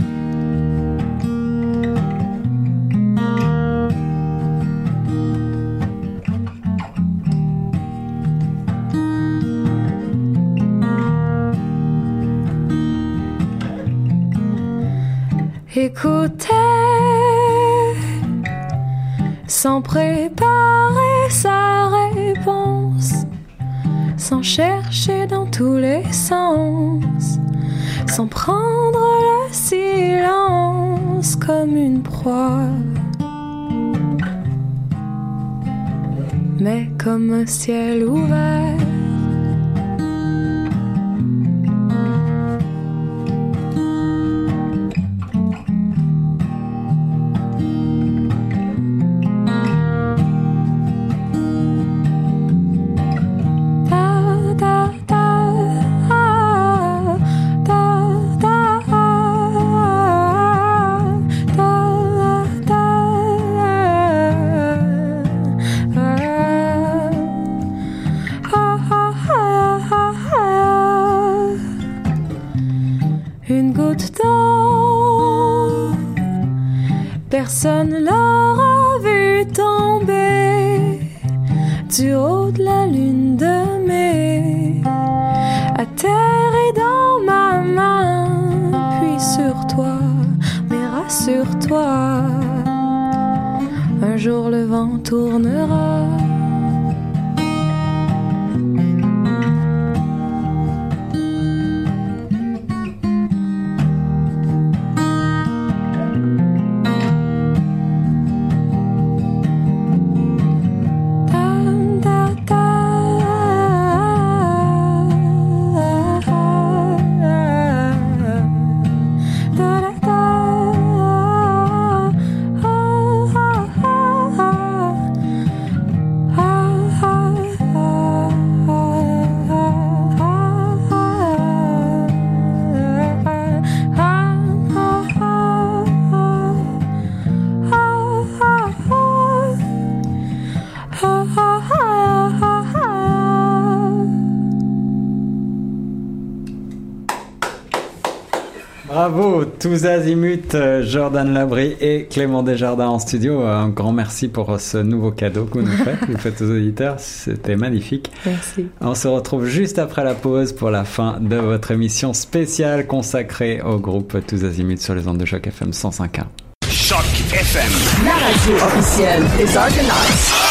Sans préparer sa réponse, sans chercher dans tous les sens, sans prendre le silence comme une proie, mais comme un ciel ouvert. Tous azimuts, euh, Jordan Labry et Clément Desjardins en studio. Un grand merci pour ce nouveau cadeau que vous nous faites, vous faites aux auditeurs. C'était magnifique. Merci. On se retrouve juste après la pause pour la fin de votre émission spéciale consacrée au groupe Tous azimuts sur les ondes de Choc FM 105.1. Choc FM, la radio officielle des Argonauts.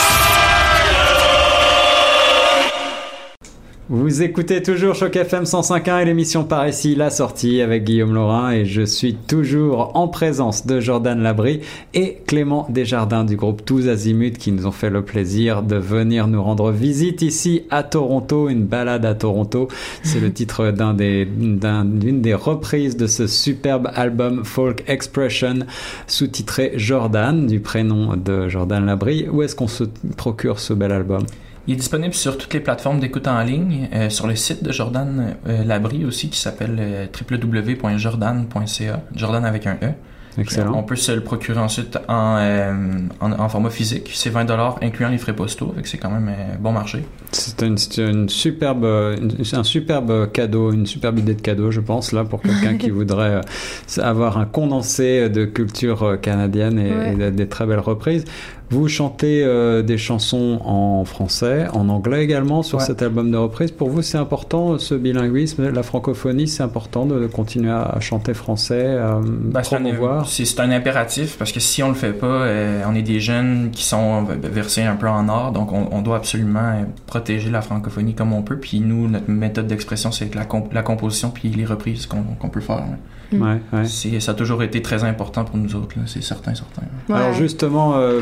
Vous écoutez toujours Choc FM 105.1 et l'émission par ici, la sortie avec Guillaume Laurin et je suis toujours en présence de Jordan Labry et Clément Desjardins du groupe Tous Azimuts qui nous ont fait le plaisir de venir nous rendre visite ici à Toronto, une balade à Toronto. C'est le titre d'une des reprises de ce superbe album Folk Expression sous-titré Jordan du prénom de Jordan Labry. Où est-ce qu'on se procure ce bel album? Il est disponible sur toutes les plateformes d'écoute en ligne, euh, sur le site de Jordan euh, Labry aussi qui s'appelle euh, www.jordan.ca, Jordan avec un E. Excellent. On peut se le procurer ensuite en, euh, en, format physique. C'est 20 dollars incluant les frais postaux, donc c'est quand même un bon marché. C'est une, une, superbe, un superbe cadeau, une superbe idée de cadeau, je pense, là, pour quelqu'un qui voudrait avoir un condensé de culture canadienne et, et des très belles reprises. Vous chantez euh, des chansons en français, en anglais également sur cet album de reprise. Pour vous, c'est important ce bilinguisme, la francophonie, c'est important de, continuer à, chanter français, à ben, promouvoir? C'est un, impératif parce que si on le fait pas, euh, on est des jeunes qui sont versés un peu en art, donc on, doit absolument protéger la francophonie comme on peut. Puis nous, notre méthode d'expression, c'est la, la composition puis les reprises qu'on peut faire. Ouais, ouais. Ça a toujours été très important pour nous autres, c'est certain, certain. Alors justement, euh,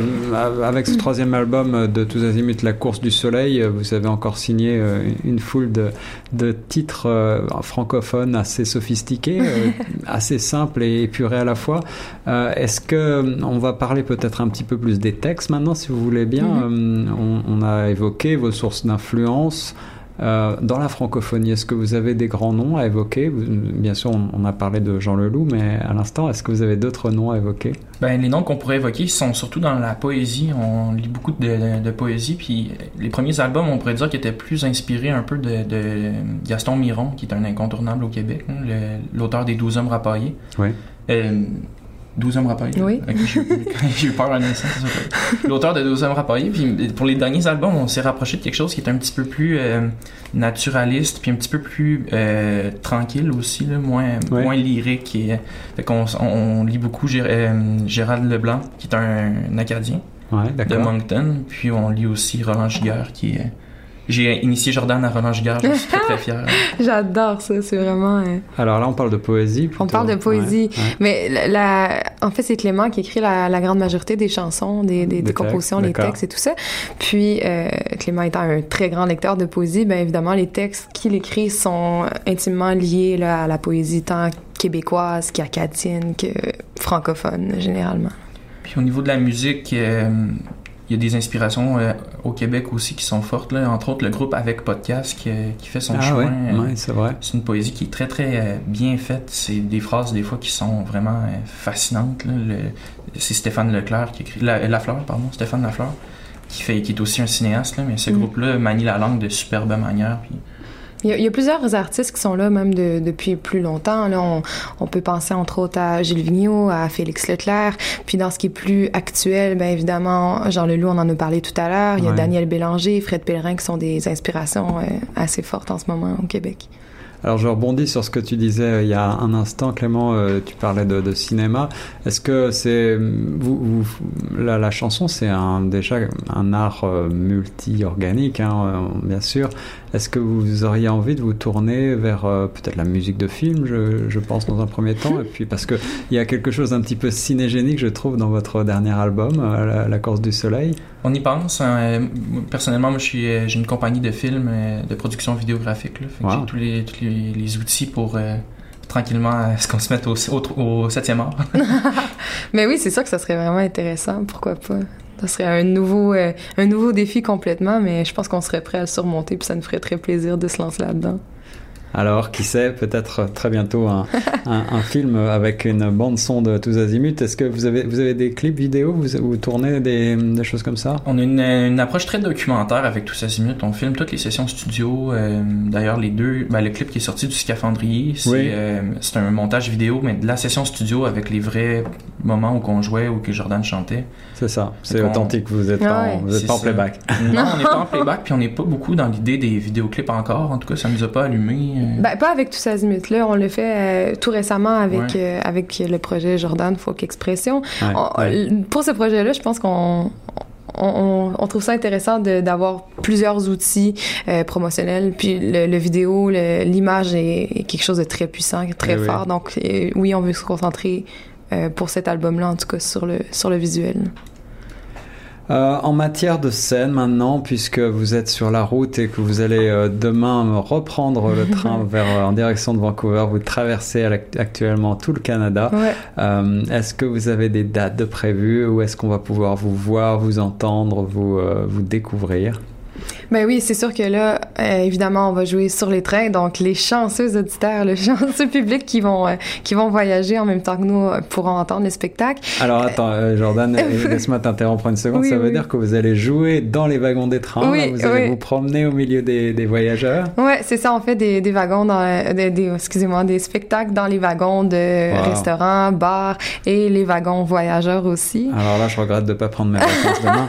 avec ce troisième album de Tous Azimuts, La course du soleil, euh, vous avez encore signé euh, une foule de, de titres francophones assez sophistiqués, assez simples et épurés à la fois. Est-ce que on va parler peut-être un petit peu plus des textes maintenant, si vous voulez bien? Mm-hmm. on, on, a évoqué vos sources d'influence. Euh, dans la francophonie, est-ce que vous avez des grands noms à évoquer Bien sûr, on, a parlé de Jean Leloup, mais à l'instant, est-ce que vous avez d'autres noms à évoquer ben, Les noms qu'on pourrait évoquer sont surtout dans la poésie. On lit beaucoup de, poésie, puis les premiers albums, on pourrait dire qu'ils étaient plus inspirés un peu de, Gaston Miron, qui est un incontournable au Québec, hein, l'auteur des Douze hommes rapaillés. Oui. Euh, 12 hommes rapaillés. Oui. J'ai eu peur à l'instant. L'auteur de 12 hommes rapaillés. Puis pour les derniers albums, on s'est rapproché de quelque chose qui est un petit peu plus euh, naturaliste, puis un petit peu plus euh, tranquille aussi, là, moins, moins lyrique. Et, fait qu'on on, lit beaucoup euh, Gérald Leblanc, qui est un, Acadien de Moncton. Puis on lit aussi Roland Giguère, qui est j'ai initié Jordan à Roland Giguère, je suis très très fier. J'adore ça, c'est vraiment. Euh, Alors là, on parle de poésie. On parle de poésie, mais la, en fait, c'est Clément qui écrit la, grande majorité des chansons, des, des, compositions, les textes et tout ça. Puis euh, Clément étant un très grand lecteur de poésie, bien évidemment, les textes qu'il écrit sont intimement liés là, à la poésie tant québécoise qu'acadienne que francophone généralement. Puis au niveau de la musique. Euh, il y a des inspirations euh, au Québec aussi qui sont fortes. Là. Entre autres, le groupe Avec Podcast qui, qui fait son ah, chemin. Euh, c'est vrai. C'est une poésie qui est très, très euh, bien faite. C'est des phrases, des fois, qui sont vraiment fascinantes. C'est Stéphane Leclerc qui écrit... La, Lafleur, pardon. Stéphane Lafleur, qui, fait, qui est aussi un cinéaste. Là, mais ce mm. groupe-là manie la langue de superbe manière. Puis il y, a, plusieurs artistes qui sont là même depuis plus longtemps. Là, on, peut penser entre autres à Gilles Vigneault, à Félix Leclerc. Puis dans ce qui est plus actuel, bien évidemment, Jean Leloup, on en a parlé tout à l'heure. Il y a Daniel Bélanger, Fred Pellerin qui sont des inspirations euh, assez fortes en ce moment au Québec. Alors je rebondis sur ce que tu disais euh, il y a un instant, Clément, euh, tu parlais de, cinéma. Est-ce que c'est vous, la, la, chanson, c'est un, déjà un art multi-organique, hein, bien sûr. Est-ce que vous auriez envie de vous tourner vers euh, peut-être la musique de film, je, je, pense, dans un premier temps? Et puis parce qu'il y a quelque chose d'un petit peu cinégénique, je trouve, dans votre dernier album, euh, la, Course du Soleil. On y pense. Hein. Personnellement, moi, j'ai une compagnie de films, euh, de production vidéographique. J'ai tous, les, tous les, outils pour tranquillement ce qu'on se mette au, au, au septième art. Mais oui, c'est sûr que ça serait vraiment intéressant. Pourquoi pas? Ça serait un nouveau, euh, un nouveau défi complètement, mais je pense qu'on serait prêt à le surmonter, puis ça nous ferait très plaisir de se lancer là-dedans. Alors, qui sait, peut-être très bientôt un, un, film avec une bande son de tous azimuts. Est-ce que vous avez, vous avez des clips vidéo vous, vous tournez des, des, choses comme ça? On a une, une, approche très documentaire avec tous azimuts. On filme toutes les sessions studio. Euh, d'ailleurs, les deux, ben, le clip qui est sorti du Scaphandrier, c'est euh, un montage vidéo, mais de la session studio avec les vrais moments où on jouait ou que Jordan chantait. C'est ça, c'est authentique. Vous n'êtes pas, vous êtes pas en playback. Non, on n'est pas en playback, puis on n'est pas beaucoup dans l'idée des vidéoclips encore. En tout cas, ça nous a pas allumé. Ben, pas avec tous azimuts là, on l'a fait euh, tout récemment avec euh, avec le projet Jordan Folk Expression. pour ce projet-là, je pense qu'on on, on, trouve ça intéressant d'avoir plusieurs outils euh, promotionnels. Puis le, le vidéo, l'image est, quelque chose de très puissant, très eh fort. Donc oui, on veut se concentrer pour cet album-là, en tout cas sur le, sur le visuel. Euh, en matière de scène maintenant, puisque vous êtes sur la route et que vous allez euh, demain reprendre le train vers, euh, en direction de Vancouver, vous traversez actuellement tout le Canada. est-ce que vous avez des dates de prévues ou est-ce qu'on va pouvoir vous voir, vous entendre, vous, vous découvrir? Ben oui, c'est sûr que là, euh, évidemment, on va jouer sur les trains. Donc, les chanceux auditeurs, le chanceux public qui vont euh, qui vont voyager en même temps que nous euh, pourront entendre le spectacle. Alors, attends, Jordan, laisse-moi t'interrompre une seconde. Ça veut dire que vous allez jouer dans les wagons des trains. vous allez vous promener au milieu des, des voyageurs? Ouais, c'est ça. On fait des, des wagons dans des, des excusez-moi des spectacles dans les wagons de restaurants, bars et les wagons voyageurs aussi. Alors là, je regrette de pas prendre mes vacances demain.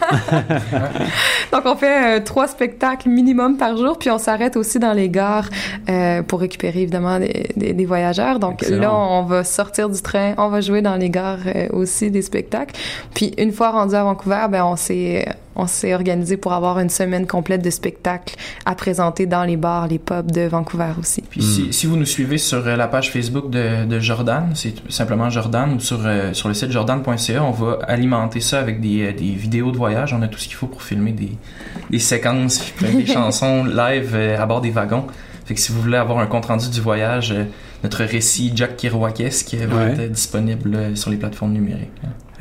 Donc, on fait trois spectacles minimum par jour, puis on s'arrête aussi dans les gares euh, pour récupérer évidemment des, voyageurs. Donc là, on va sortir du train, on va jouer dans les gares euh, aussi des spectacles. Puis une fois rendu à Vancouver, ben on s'est on s'est organisé pour avoir une semaine complète de spectacles à présenter dans les bars, les pubs de Vancouver aussi. Puis si, si, vous nous suivez sur euh, la page Facebook de, de Jordan, c'est simplement Jordan ou sur, euh, sur le site jordan.ca, on va alimenter ça avec des, euh, des, vidéos de voyage. On a tout ce qu'il faut pour filmer des, des séquences, des chansons live à bord des wagons. Fait que si vous voulez avoir un compte rendu du voyage, notre récit Jack Kerouakesque va être disponible sur les plateformes numériques.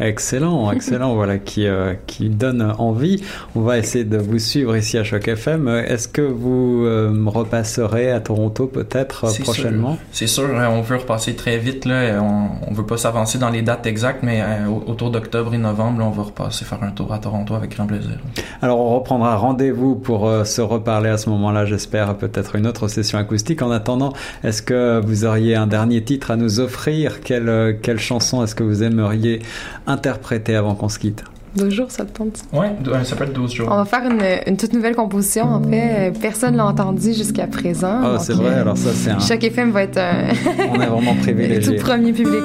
Excellent, excellent, voilà, qui, euh, qui donne envie. On va essayer de vous suivre ici à Choc FM. Est-ce que vous euh, repasserez à Toronto peut-être prochainement? C'est sûr, hein, on veut repasser très vite. Là. On ne veut pas s'avancer dans les dates exactes, mais euh, autour d'octobre et novembre, on va repasser faire un tour à Toronto avec grand plaisir. Alors, on reprendra rendez-vous pour se reparler à ce moment-là, j'espère, peut-être une autre session acoustique. En attendant, est-ce que vous auriez un dernier titre à nous offrir? Quelle, quelle chanson est-ce que vous aimeriez interpréter avant qu'on se quitte 12 jours, ça te tente? Oui, ça peut être 12 jours. On va faire une, une toute nouvelle composition. En fait, personne l'a entendu jusqu'à présent. Ah, c'est vrai. Alors ça, c'est un... Chaque FM va être un... On est vraiment privilégié. Le tout premier public.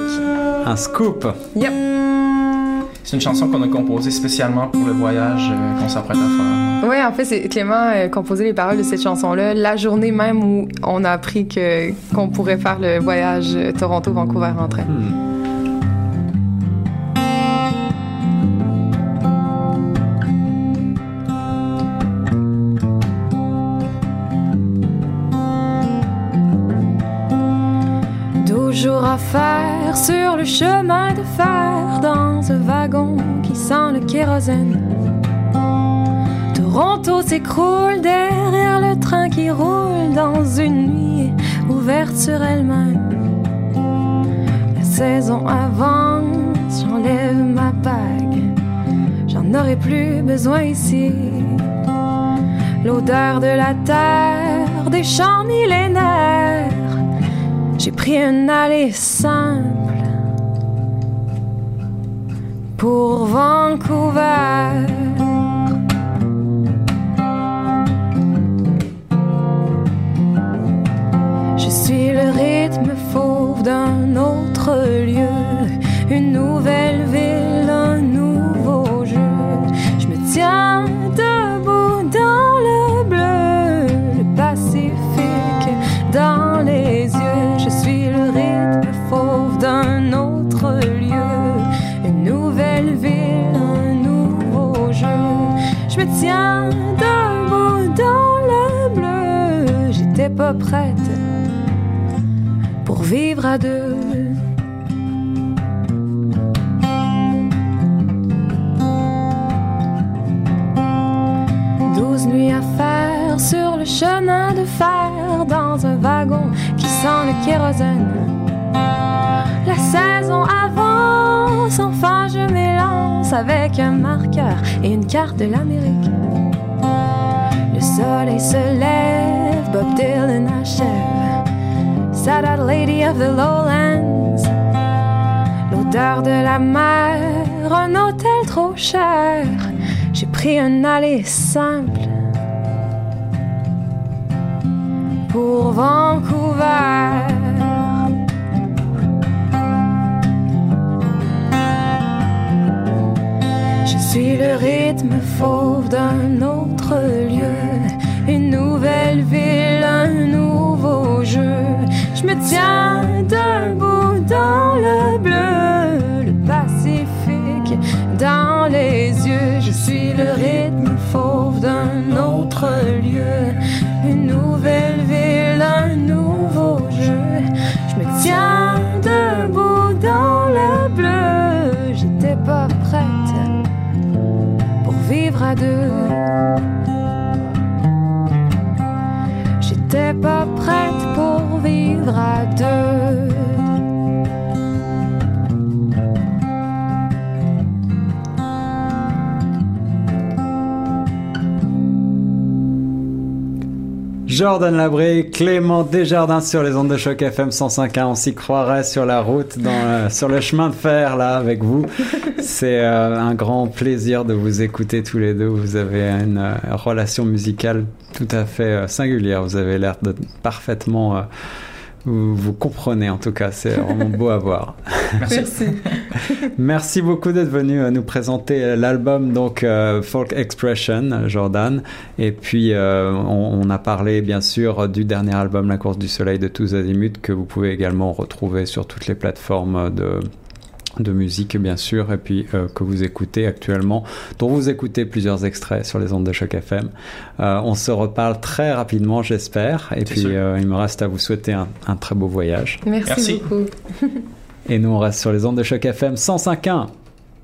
Un scoop. Yep. C'est une chanson qu'on a composée spécialement pour le voyage euh, qu'on s'apprête à faire. Oui, en fait, c'est Clément a composé les paroles de cette chanson-là la journée même où on a appris que qu'on pourrait faire le voyage euh, Toronto-Vancouver en train. Hmm. Sur le chemin de fer dans ce wagon qui sent le kérosène. Toronto s'écroule derrière le train qui roule dans une nuit ouverte sur elle-même. La saison avance, j'enlève ma bague, j'en aurai plus besoin ici. L'odeur de la terre, des champs millénaires j'ai pris une allée simple pour Vancouver. Je suis le rythme fauve d'un autre lieu, une nouvelle ville, prête pour vivre à deux. Douze nuits à faire sur le chemin de fer dans un wagon qui sent le kérosène la saison avance, enfin je m'élance avec un marqueur et une carte de l'Amérique. Le soleil se lève, Bob Dylan achève. Lady of the Lowlands. L'odeur de la mer, un hôtel trop cher. J'ai pris un aller simple pour Vancouver. suis le rythme fauve d'un autre lieu, une nouvelle ville, un nouveau jeu. Je me tiens debout dans le bleu, le Pacifique dans les yeux. Je suis le rythme fauve d'un autre lieu, une nouvelle ville, un nouveau jeu. Je me tiens debout dans le bleu, j'étais pas prête pour vivre à deux. Jordan Labré, Clément Desjardins sur les ondes de choc FM 105.1. On s'y croirait sur la route, euh, sur le chemin de fer là avec vous. C'est euh, un grand plaisir de vous écouter tous les deux. Vous avez une euh, relation musicale tout à fait singulière. Vous avez l'air de parfaitement vous, comprenez en tout cas, c'est vraiment beau à voir. Merci. Merci beaucoup d'être venu euh, nous présenter l'album donc euh, Folk Expression, Jordan. Et puis euh, on, on, a parlé bien sûr du dernier album La course du soleil de tous azimuts que vous pouvez également retrouver sur toutes les plateformes de de musique bien sûr et puis euh, que vous écoutez actuellement dont vous écoutez plusieurs extraits sur les ondes de choc FM euh, on se reparle très rapidement j'espère et puis euh, il me reste à vous souhaiter un, un très beau voyage. Merci, merci. beaucoup. Et nous on reste sur les ondes de choc FM 105.1